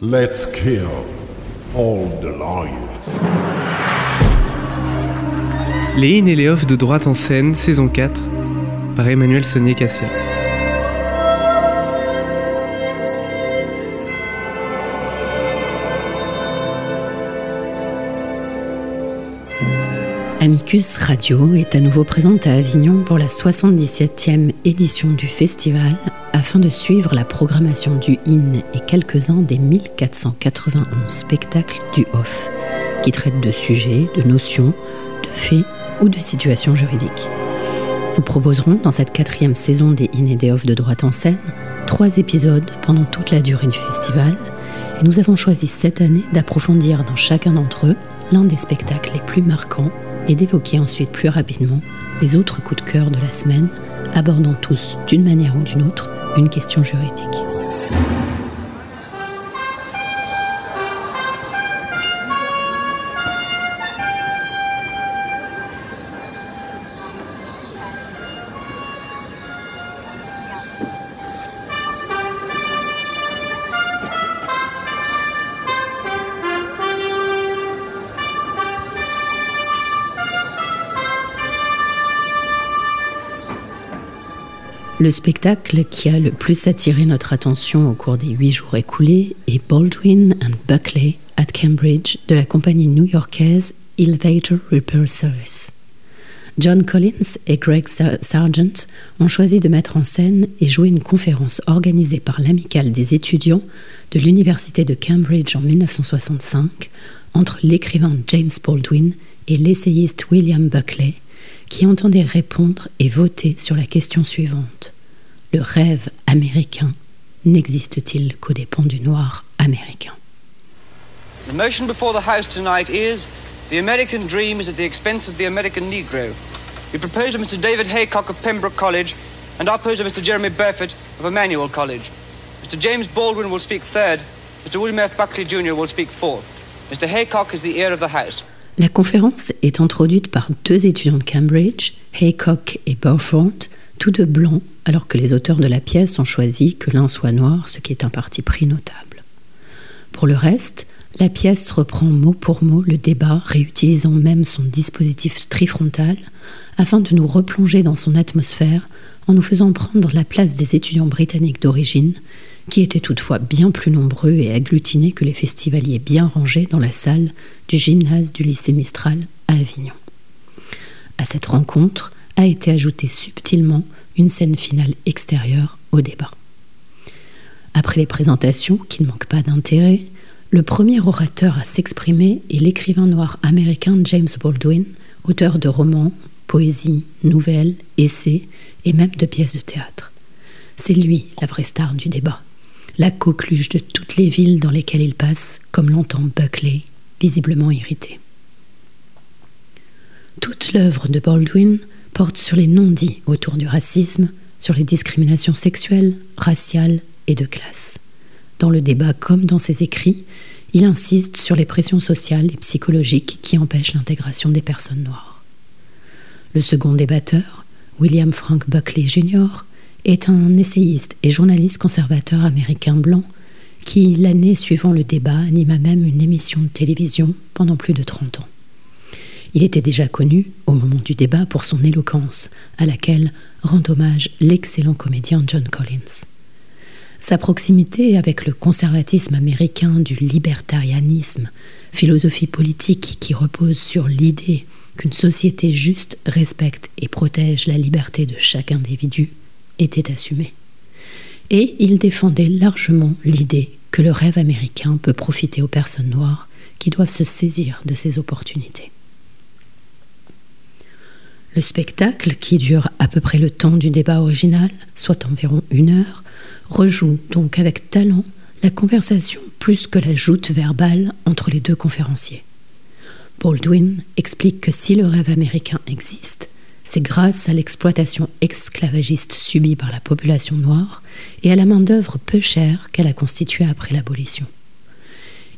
Let's kill all the lawyers. Les in et les off de droite en scène, saison 4, par Emmanuel Saunier Cassia. Amicus Radio est à nouveau présente à Avignon pour la 77e édition du festival afin de suivre la programmation du IN et quelques-uns des 1491 spectacles du OFF qui traitent de sujets, de notions, de faits ou de situations juridiques. Nous proposerons dans cette quatrième saison des IN et des OFF de droite en scène trois épisodes pendant toute la durée du festival et nous avons choisi cette année d'approfondir dans chacun d'entre eux l'un des spectacles les plus marquants et d'évoquer ensuite plus rapidement les autres coups de cœur de la semaine, abordant tous d'une manière ou d'une autre une question juridique. Le spectacle qui a le plus attiré notre attention au cours des huit jours écoulés est Baldwin and Buckley at Cambridge de la compagnie new-yorkaise Elevator Repair Service. John Collins et Greg Sargent ont choisi de mettre en scène et jouer une conférence organisée par l'amicale des étudiants de l'Université de Cambridge en 1965 entre l'écrivain James Baldwin et l'essayiste William Buckley qui entendait répondre et voter sur la question suivante. Le rêve américain n'existe-t-il qu'aux dépens du noir américain? The motion before the House tonight is the American dream is at the expense of the American Negro. We propose of Mr. David Haycock of Pembroke College and I oppose of Mr. Jeremy Burford of Emmanuel College. Mr. James Baldwin will speak third. Mr. William F. Buckley Jr. will speak fourth. Mr. Haycock is the heir of the House. La conférence est introduite par deux étudiants de Cambridge, Haycock et Burford, tous deux blancs, alors que les auteurs de la pièce ont choisi que l'un soit noir, ce qui est un parti pris notable. Pour le reste, la pièce reprend mot pour mot le débat, réutilisant même son dispositif trifrontal, afin de nous replonger dans son atmosphère en nous faisant prendre la place des étudiants britanniques d'origine, qui étaient toutefois bien plus nombreux et agglutinés que les festivaliers bien rangés dans la salle du gymnase du lycée Mistral à Avignon. À cette rencontre a été ajoutée subtilement une scène finale extérieure au débat. Après les présentations, qui ne manquent pas d'intérêt, le premier orateur à s'exprimer est l'écrivain noir américain James Baldwin, auteur de romans, poésie, nouvelles, essais et même de pièces de théâtre. C'est lui la vraie star du débat la coqueluche de toutes les villes dans lesquelles il passe, comme l'entend Buckley, visiblement irrité. Toute l'œuvre de Baldwin porte sur les non-dits autour du racisme, sur les discriminations sexuelles, raciales et de classe. Dans le débat comme dans ses écrits, il insiste sur les pressions sociales et psychologiques qui empêchent l'intégration des personnes noires. Le second débatteur, William Frank Buckley Jr., est un essayiste et journaliste conservateur américain blanc qui, l'année suivant le débat, anima même une émission de télévision pendant plus de 30 ans. Il était déjà connu, au moment du débat, pour son éloquence, à laquelle rend hommage l'excellent comédien John Collins. Sa proximité avec le conservatisme américain du libertarianisme, philosophie politique qui repose sur l'idée qu'une société juste respecte et protège la liberté de chaque individu, était assumé. Et il défendait largement l'idée que le rêve américain peut profiter aux personnes noires qui doivent se saisir de ces opportunités. Le spectacle, qui dure à peu près le temps du débat original, soit environ une heure, rejoue donc avec talent la conversation plus que la joute verbale entre les deux conférenciers. Baldwin explique que si le rêve américain existe, c'est grâce à l'exploitation esclavagiste subie par la population noire et à la main-d'œuvre peu chère qu'elle a constituée après l'abolition.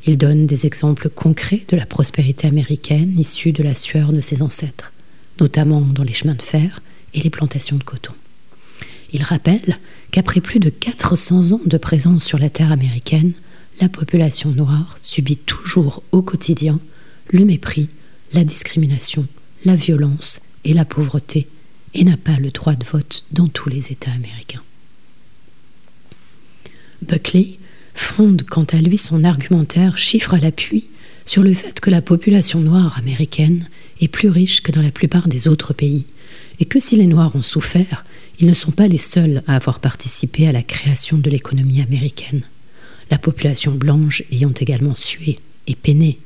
Il donne des exemples concrets de la prospérité américaine issue de la sueur de ses ancêtres, notamment dans les chemins de fer et les plantations de coton. Il rappelle qu'après plus de 400 ans de présence sur la terre américaine, la population noire subit toujours au quotidien le mépris, la discrimination, la violence et la pauvreté et n'a pas le droit de vote dans tous les États américains. Buckley fonde quant à lui son argumentaire chiffre à l'appui sur le fait que la population noire américaine est plus riche que dans la plupart des autres pays, et que si les Noirs ont souffert, ils ne sont pas les seuls à avoir participé à la création de l'économie américaine, la population blanche ayant également sué et peiné.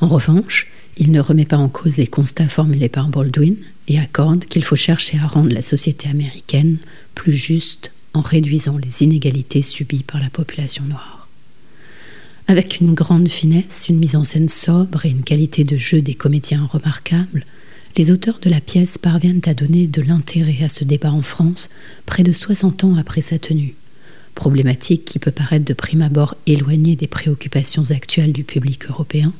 En revanche, il ne remet pas en cause les constats formulés par Baldwin et accorde qu'il faut chercher à rendre la société américaine plus juste en réduisant les inégalités subies par la population noire. Avec une grande finesse, une mise en scène sobre et une qualité de jeu des comédiens remarquables, les auteurs de la pièce parviennent à donner de l'intérêt à ce débat en France près de 60 ans après sa tenue. Problématique qui peut paraître de prime abord éloignée des préoccupations actuelles du public européen,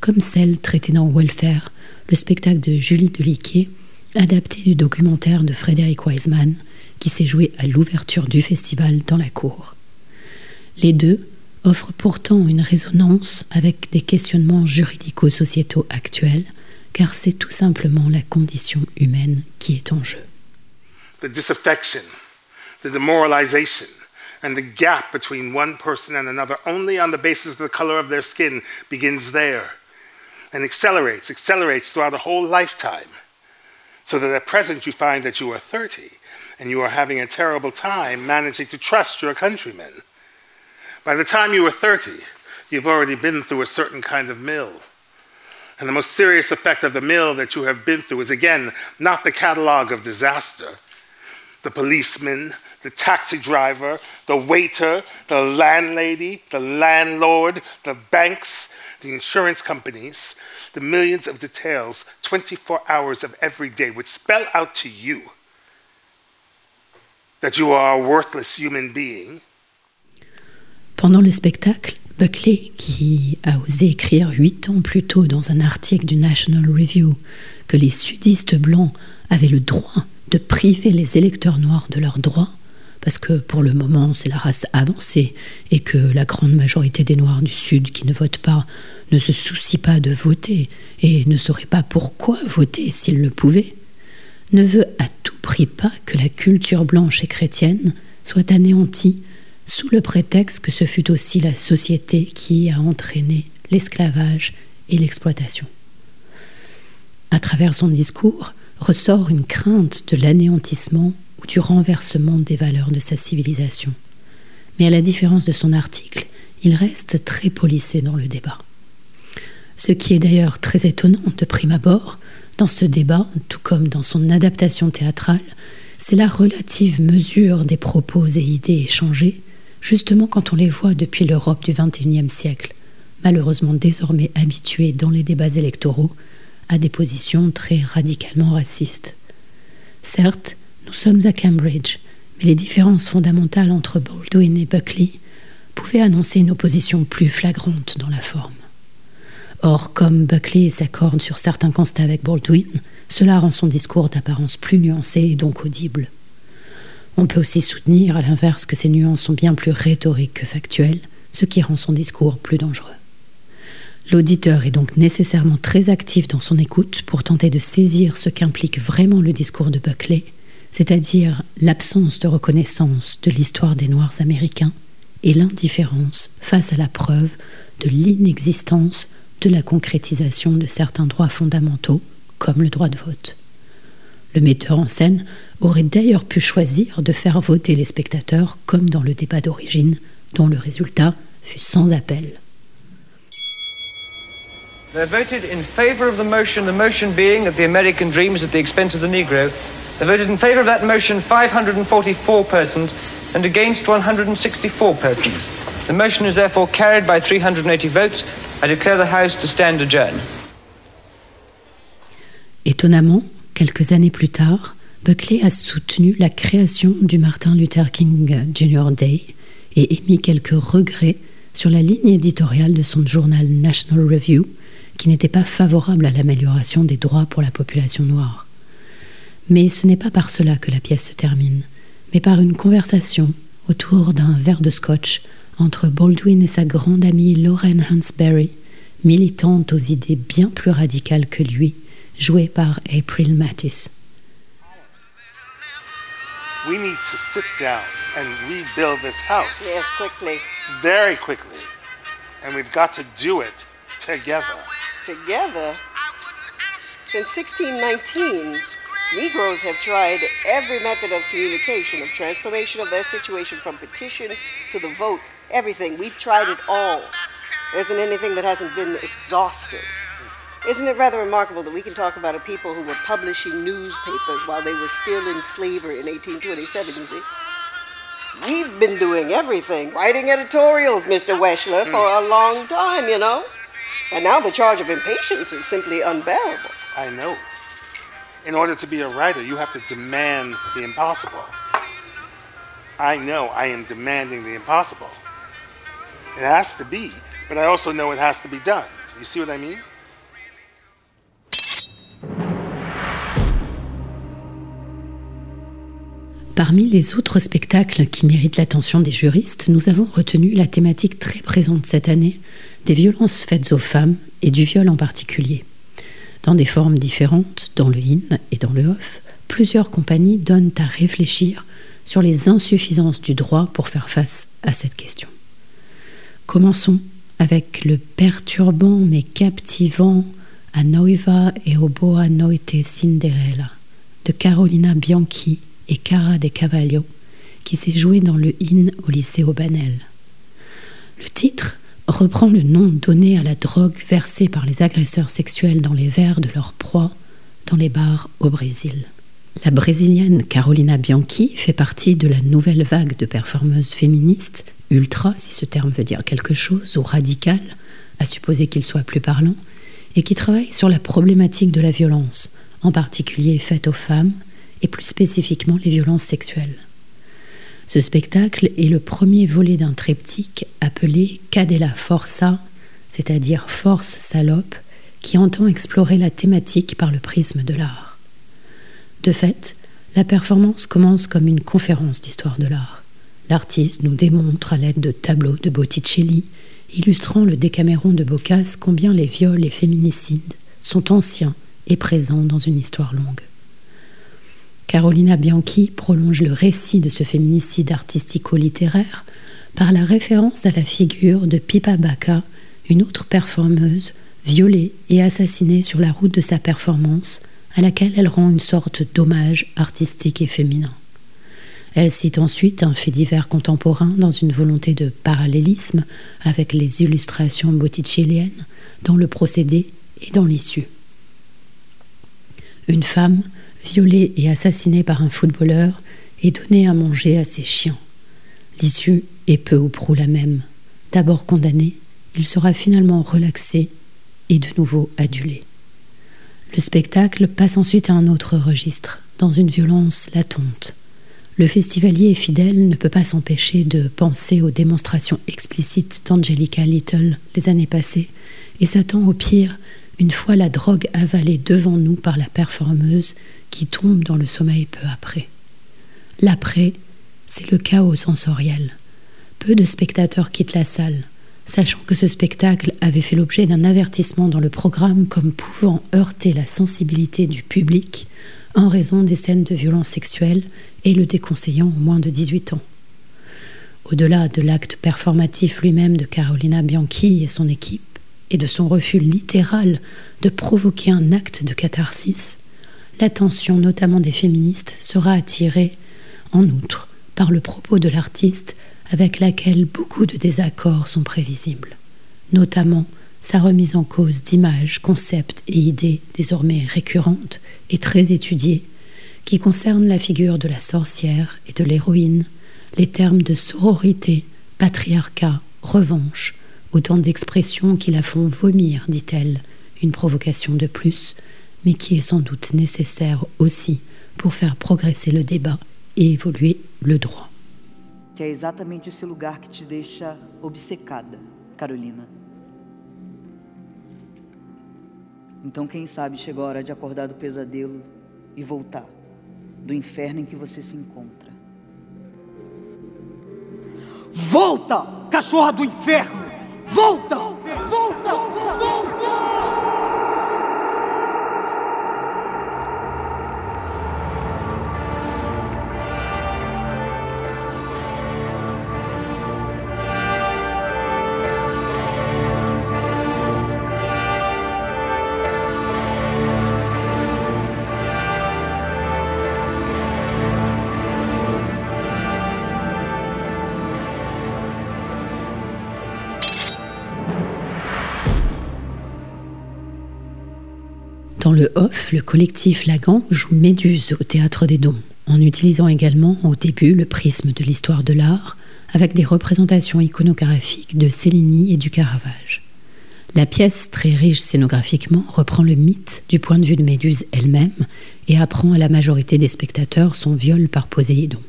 comme celle traitée dans Welfare, le spectacle de Julie Deliquet, adapté du documentaire de Frédéric Wiseman, qui s'est joué à l'ouverture du festival dans la cour. Les deux offrent pourtant une résonance avec des questionnements juridico-sociétaux actuels, car c'est tout simplement la condition humaine qui est en jeu. The disaffection, the demoralization, and the gap between one person and another only on the basis of the color of their skin begins there and accelerates, accelerates throughout a whole lifetime. So that at present you find that you are 30 and you are having a terrible time managing to trust your countrymen. By the time you are 30, you've already been through a certain kind of mill. And the most serious effect of the mill that you have been through is, again, not the catalog of disaster. The policeman, the taxi driver, the waiter, the landlady, the landlord, the banks, the insurance companies, the millions of details 24 hours of every day, which spell out to you that you are a worthless human being. Pendant le spectacle, Buckley, qui a osé écrire huit ans plus tôt dans un article du National Review que les sudistes blancs avaient le droit de priver les électeurs noirs de leurs droits, parce que pour le moment c'est la race avancée et que la grande majorité des Noirs du Sud qui ne votent pas ne se soucient pas de voter et ne sauraient pas pourquoi voter s'ils le pouvaient, ne veut à tout prix pas que la culture blanche et chrétienne soit anéantie sous le prétexte que ce fut aussi la société qui a entraîné l'esclavage et l'exploitation. À travers son discours ressort une crainte de l'anéantissement du renversement des valeurs de sa civilisation. Mais à la différence de son article, il reste très polissé dans le débat. Ce qui est d'ailleurs très étonnant de prime abord, dans ce débat, tout comme dans son adaptation théâtrale, c'est la relative mesure des propos et idées échangés, justement quand on les voit depuis l'Europe du XXIe siècle, malheureusement désormais habituée dans les débats électoraux à des positions très radicalement racistes. Certes, nous sommes à Cambridge, mais les différences fondamentales entre Baldwin et Buckley pouvaient annoncer une opposition plus flagrante dans la forme. Or, comme Buckley s'accorde sur certains constats avec Baldwin, cela rend son discours d'apparence plus nuancé et donc audible. On peut aussi soutenir, à l'inverse, que ces nuances sont bien plus rhétoriques que factuelles, ce qui rend son discours plus dangereux. L'auditeur est donc nécessairement très actif dans son écoute pour tenter de saisir ce qu'implique vraiment le discours de Buckley, c'est-à-dire l'absence de reconnaissance de l'histoire des Noirs américains et l'indifférence face à la preuve de l'inexistence de la concrétisation de certains droits fondamentaux, comme le droit de vote. Le metteur en scène aurait d'ailleurs pu choisir de faire voter les spectateurs comme dans le débat d'origine, dont le résultat fut sans appel. They voted in favor of that motion 544 persons and against 164 persons. The motion is therefore carried by 380 votes. I declare the House to stand adjourned. Étonnamment, quelques années plus tard, Buckley a soutenu la création du Martin Luther King Jr. Day et émis quelques regrets sur la ligne éditoriale de son journal National Review, qui n'était pas favorable à l'amélioration des droits pour la population noire. Mais ce n'est pas par cela que la pièce se termine, mais par une conversation autour d'un verre de scotch entre Baldwin et sa grande amie Lauren Hansberry, militante aux idées bien plus radicales que lui, jouée par April Mattis. We need to sit down and rebuild this house. Yes, quickly. Very quickly. And we've got to do it together. Together? Since 1619, Negroes have tried every method of communication, of transformation of their situation from petition to the vote, everything. We've tried it all. There isn't anything that hasn't been exhausted. Isn't it rather remarkable that we can talk about a people who were publishing newspapers while they were still in slavery in 1827, you see? We've been doing everything, writing editorials, Mr. Weschler, for a long time, you know. And now the charge of impatience is simply unbearable. I know. In order to be a writer, you have to demand the impossible. I know I am demanding the impossible. It has to be, but I also know it has to be done. You see what I mean? Parmi les autres spectacles qui méritent l'attention des juristes, nous avons retenu la thématique très présente cette année des violences faites aux femmes et du viol en particulier. Dans des formes différentes, dans le in et dans le off, plusieurs compagnies donnent à réfléchir sur les insuffisances du droit pour faire face à cette question. Commençons avec le perturbant mais captivant A Noiva e Oboa Noite Cinderella de Carolina Bianchi et Cara de Cavallo qui s'est joué dans le IN au lycée Aubanel. Le titre reprend le nom donné à la drogue versée par les agresseurs sexuels dans les verres de leur proie dans les bars au Brésil. La brésilienne Carolina Bianchi fait partie de la nouvelle vague de performeuses féministes, ultra si ce terme veut dire quelque chose, ou radicales, à supposer qu'il soit plus parlant, et qui travaillent sur la problématique de la violence, en particulier faite aux femmes, et plus spécifiquement les violences sexuelles. Ce spectacle est le premier volet d'un triptyque appelé Cadella Forza, c'est-à-dire Force salope, qui entend explorer la thématique par le prisme de l'art. De fait, la performance commence comme une conférence d'histoire de l'art. L'artiste nous démontre à l'aide de tableaux de Botticelli, illustrant le Décaméron de Boccace combien les viols et féminicides sont anciens et présents dans une histoire longue. Carolina Bianchi prolonge le récit de ce féminicide artistico-littéraire par la référence à la figure de Pipa Bacca, une autre performeuse, violée et assassinée sur la route de sa performance, à laquelle elle rend une sorte d'hommage artistique et féminin. Elle cite ensuite un fait divers contemporain dans une volonté de parallélisme avec les illustrations botticelliennes dans le procédé et dans l'issue. Une femme violé et assassiné par un footballeur et donné à manger à ses chiens. L'issue est peu ou prou la même. D'abord condamné, il sera finalement relaxé et de nouveau adulé. Le spectacle passe ensuite à un autre registre, dans une violence latente. Le festivalier fidèle ne peut pas s'empêcher de penser aux démonstrations explicites d'Angelica Little les années passées et s'attend au pire une fois la drogue avalée devant nous par la performeuse qui tombe dans le sommeil peu après. L'après, c'est le chaos sensoriel. Peu de spectateurs quittent la salle, sachant que ce spectacle avait fait l'objet d'un avertissement dans le programme comme pouvant heurter la sensibilité du public en raison des scènes de violence sexuelle et le déconseillant au moins de 18 ans. Au-delà de l'acte performatif lui-même de Carolina Bianchi et son équipe, et de son refus littéral de provoquer un acte de catharsis, l'attention notamment des féministes sera attirée, en outre, par le propos de l'artiste avec laquelle beaucoup de désaccords sont prévisibles, notamment sa remise en cause d'images, concepts et idées désormais récurrentes et très étudiées, qui concernent la figure de la sorcière et de l'héroïne, les termes de sororité, patriarcat, revanche, autant d'expressions qui la font vomir, dit-elle, une provocation de plus, mais qui est sans doute nécessaire aussi pour faire progresser le débat et évoluer le droit. Que é exatamente esse lugar que te deixa obcecada, Carolina. Então, quem sabe chegou a hora de acordar do pesadelo e voltar do inferno em que você se encontra. Volta, cachorra do inferno! Volta! Volta! Dans le off, le collectif Lagan joue Méduse au théâtre des Dons, en utilisant également au début le prisme de l'histoire de l'art, avec des représentations iconographiques de Cellini et du Caravage. La pièce, très riche scénographiquement, reprend le mythe du point de vue de Méduse elle-même et apprend à la majorité des spectateurs son viol par Poséidon.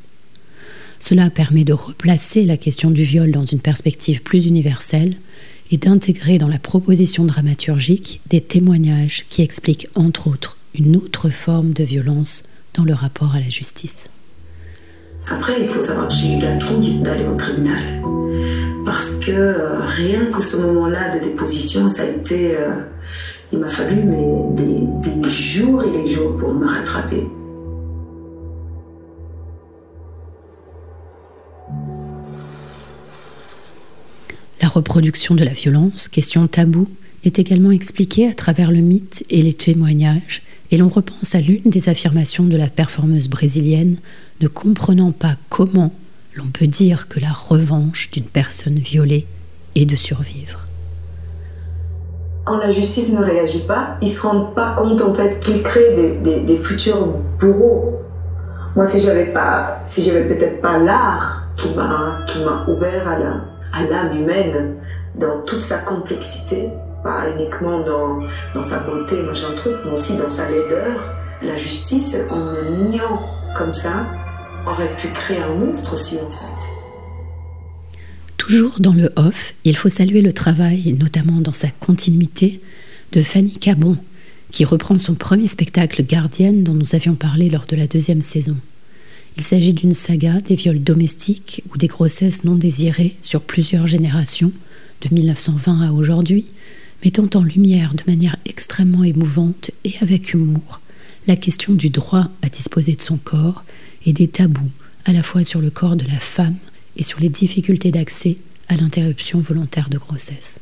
Cela permet de replacer la question du viol dans une perspective plus universelle et d'intégrer dans la proposition dramaturgique des témoignages qui expliquent entre autres une autre forme de violence dans le rapport à la justice. Après, il faut savoir que j'ai eu la trouille d'aller au tribunal. Parce que euh, rien que ce moment-là de déposition, ça a été... Euh, il m'a fallu mais, des, des jours et des jours pour me rattraper. La reproduction de la violence, question taboue, est également expliquée à travers le mythe et les témoignages, et l'on repense à l'une des affirmations de la performeuse brésilienne, ne comprenant pas comment l'on peut dire que la revanche d'une personne violée est de survivre. Quand la justice ne réagit pas, ils se rendent pas compte en fait qu'ils créent des, futurs bourreaux. Moi, si j'avais pas, si j'avais peut-être pas l'art qui m'a ouvert à la à l'âme humaine dans toute sa complexité, pas uniquement dans, dans sa beauté, machin truc, mais aussi dans sa laideur. La justice, en me niant comme ça, aurait pu créer un monstre aussi en fait. Toujours dans le off, il faut saluer le travail, notamment dans sa continuité, de Fanny Cabon, qui reprend son premier spectacle Gardienne dont nous avions parlé lors de la deuxième saison. Il s'agit d'une saga des viols domestiques ou des grossesses non désirées sur plusieurs générations, de 1920 à aujourd'hui, mettant en lumière de manière extrêmement émouvante et avec humour la question du droit à disposer de son corps et des tabous à la fois sur le corps de la femme et sur les difficultés d'accès à l'interruption volontaire de grossesse.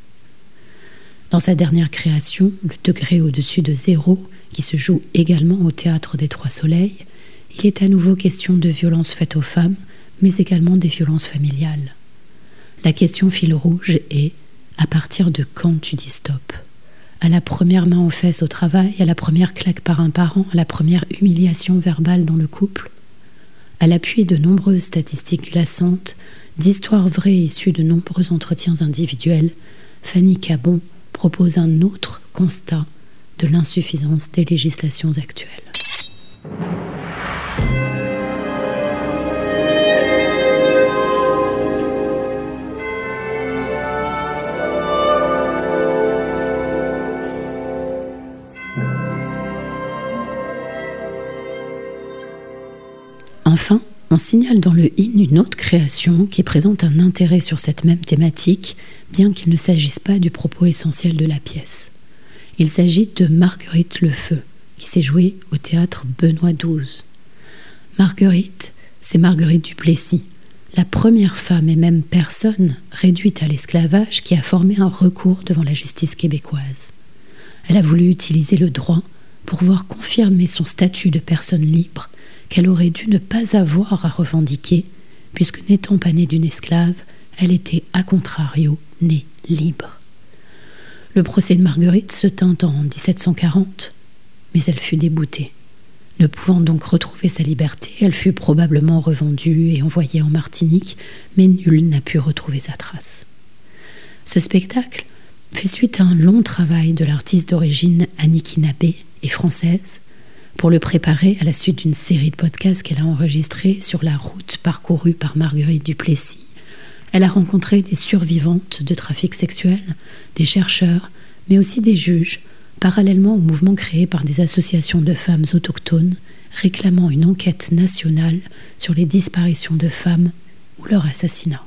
Dans sa dernière création, Le degré au-dessus de zéro, qui se joue également au théâtre des Trois Soleils, il est à nouveau question de violences faites aux femmes, mais également des violences familiales. La question fil rouge est à partir de quand tu dis stop? À la première main aux fesses au travail, à la première claque par un parent, à la première humiliation verbale dans le couple? À l'appui de nombreuses statistiques glaçantes, d'histoires vraies issues de nombreux entretiens individuels, Fanny Cabon propose un autre constat de l'insuffisance des législations actuelles. Enfin, on signale dans le IN une autre création qui présente un intérêt sur cette même thématique, bien qu'il ne s'agisse pas du propos essentiel de la pièce. Il s'agit de Marguerite le Feu, qui s'est jouée au théâtre Benoît XII. Marguerite, c'est Marguerite Duplessis, la première femme et même personne réduite à l'esclavage qui a formé un recours devant la justice québécoise. Elle a voulu utiliser le droit pour voir confirmer son statut de personne libre qu'elle aurait dû ne pas avoir à revendiquer, puisque n'étant pas née d'une esclave, elle était à contrario née libre. Le procès de Marguerite se tint en 1740, mais elle fut déboutée. Ne pouvant donc retrouver sa liberté, elle fut probablement revendue et envoyée en Martinique, mais nul n'a pu retrouver sa trace. Ce spectacle fait suite à un long travail de l'artiste d'origine Annie Nabé et française, pour le préparer à la suite d'une série de podcasts qu'elle a enregistrés sur la route parcourue par Marguerite Duplessis. Elle a rencontré des survivantes de trafic sexuel, des chercheurs, mais aussi des juges, parallèlement au mouvement créé par des associations de femmes autochtones réclamant une enquête nationale sur les disparitions de femmes ou leur assassinat.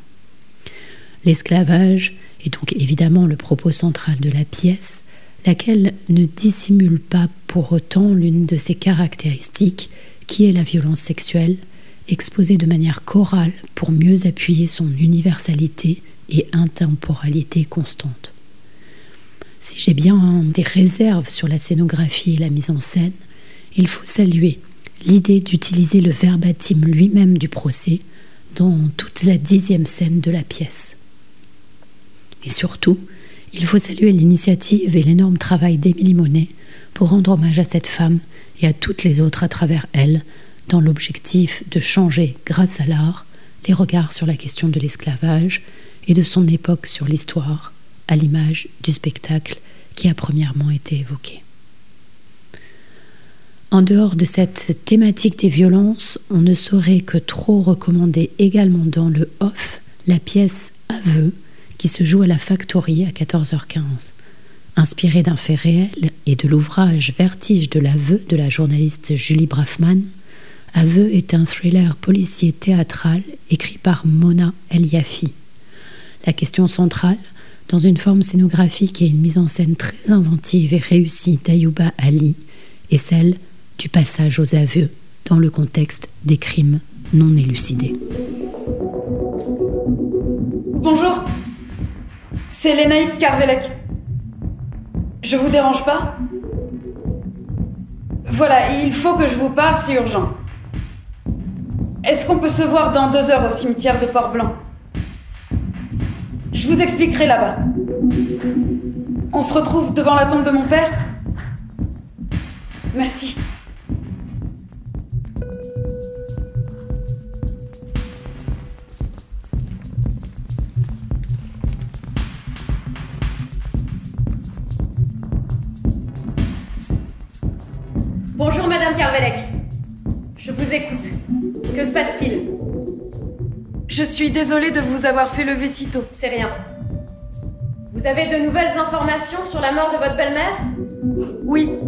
L'esclavage est donc évidemment le propos central de la pièce, laquelle ne dissimule pas pour autant l'une de ses caractéristiques, qui est la violence sexuelle, exposée de manière chorale pour mieux appuyer son universalité et intemporalité constante. Si j'ai bien des réserves sur la scénographie et la mise en scène, il faut saluer l'idée d'utiliser le verbatim lui-même du procès dans toute la dixième scène de la pièce. Et surtout, il faut saluer l'initiative et l'énorme travail d'Émilie Monet pour rendre hommage à cette femme et à toutes les autres à travers elle, dans l'objectif de changer, grâce à l'art, les regards sur la question de l'esclavage et de son époque sur l'histoire, à l'image du spectacle qui a premièrement été évoqué. En dehors de cette thématique des violences, on ne saurait que trop recommander également dans le off la pièce Aveu qui se joue à la Factory à 14h15. Inspirée d'un fait réel et de l'ouvrage Vertige de l'aveu de la journaliste Julie Braffman, Aveu est un thriller policier théâtral écrit par Mona Eliafi. La question centrale, dans une forme scénographique et une mise en scène très inventive et réussie d'Ayuba Ali, est celle du passage aux aveux dans le contexte des crimes non élucidés. Bonjour, c'est Lénaïque Carvelec. Je vous dérange pas? Voilà, il faut que je vous parle, c'est urgent. Est-ce qu'on peut se voir dans deux heures au cimetière de Port-Blanc? Je vous expliquerai là-bas. On se retrouve devant la tombe de mon père? Merci. Vous écoute. Que se passe-t-il? Je suis désolée de vous avoir fait lever si tôt. C'est rien. Vous avez de nouvelles informations sur la mort de votre belle-mère? Oui.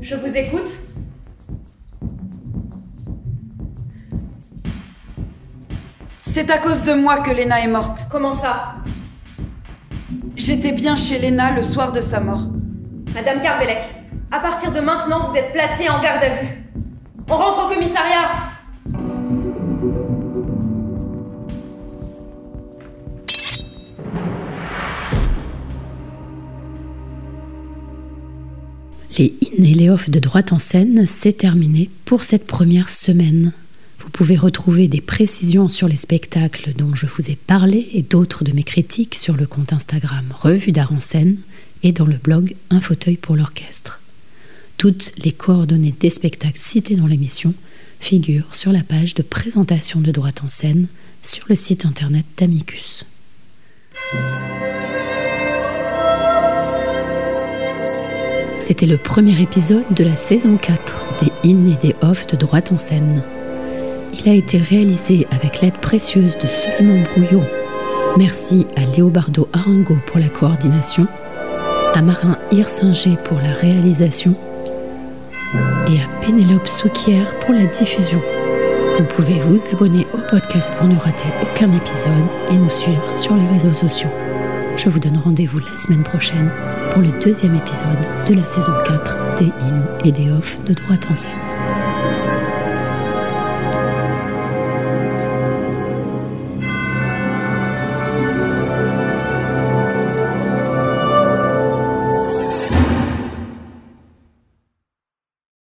Je vous écoute. C'est à cause de moi que Lena est morte. Comment ça? J'étais bien chez Lena le soir de sa mort. Madame Carvelec, à partir de maintenant, vous êtes placée en garde à vue. On rentre au commissariat Les in et les off de droite en scène, c'est terminé pour cette première semaine. Vous pouvez retrouver des précisions sur les spectacles dont je vous ai parlé et d'autres de mes critiques sur le compte Instagram Revue d'Art en scène et dans le blog Un fauteuil pour l'orchestre. Toutes les coordonnées des spectacles cités dans l'émission figurent sur la page de présentation de droite en scène sur le site internet d'Amicus. C'était le premier épisode de la saison 4 des In et des Off de droite en scène. Il a été réalisé avec l'aide précieuse de Seulement Brouillot. Merci à Léobardo Arango pour la coordination, à Marin Hirsinger pour la réalisation Pénélope Souquière pour la diffusion. Vous pouvez vous abonner au podcast pour ne rater aucun épisode et nous suivre sur les réseaux sociaux. Je vous donne rendez-vous la semaine prochaine pour le deuxième épisode de la saison 4 des In et des Off de droite en scène.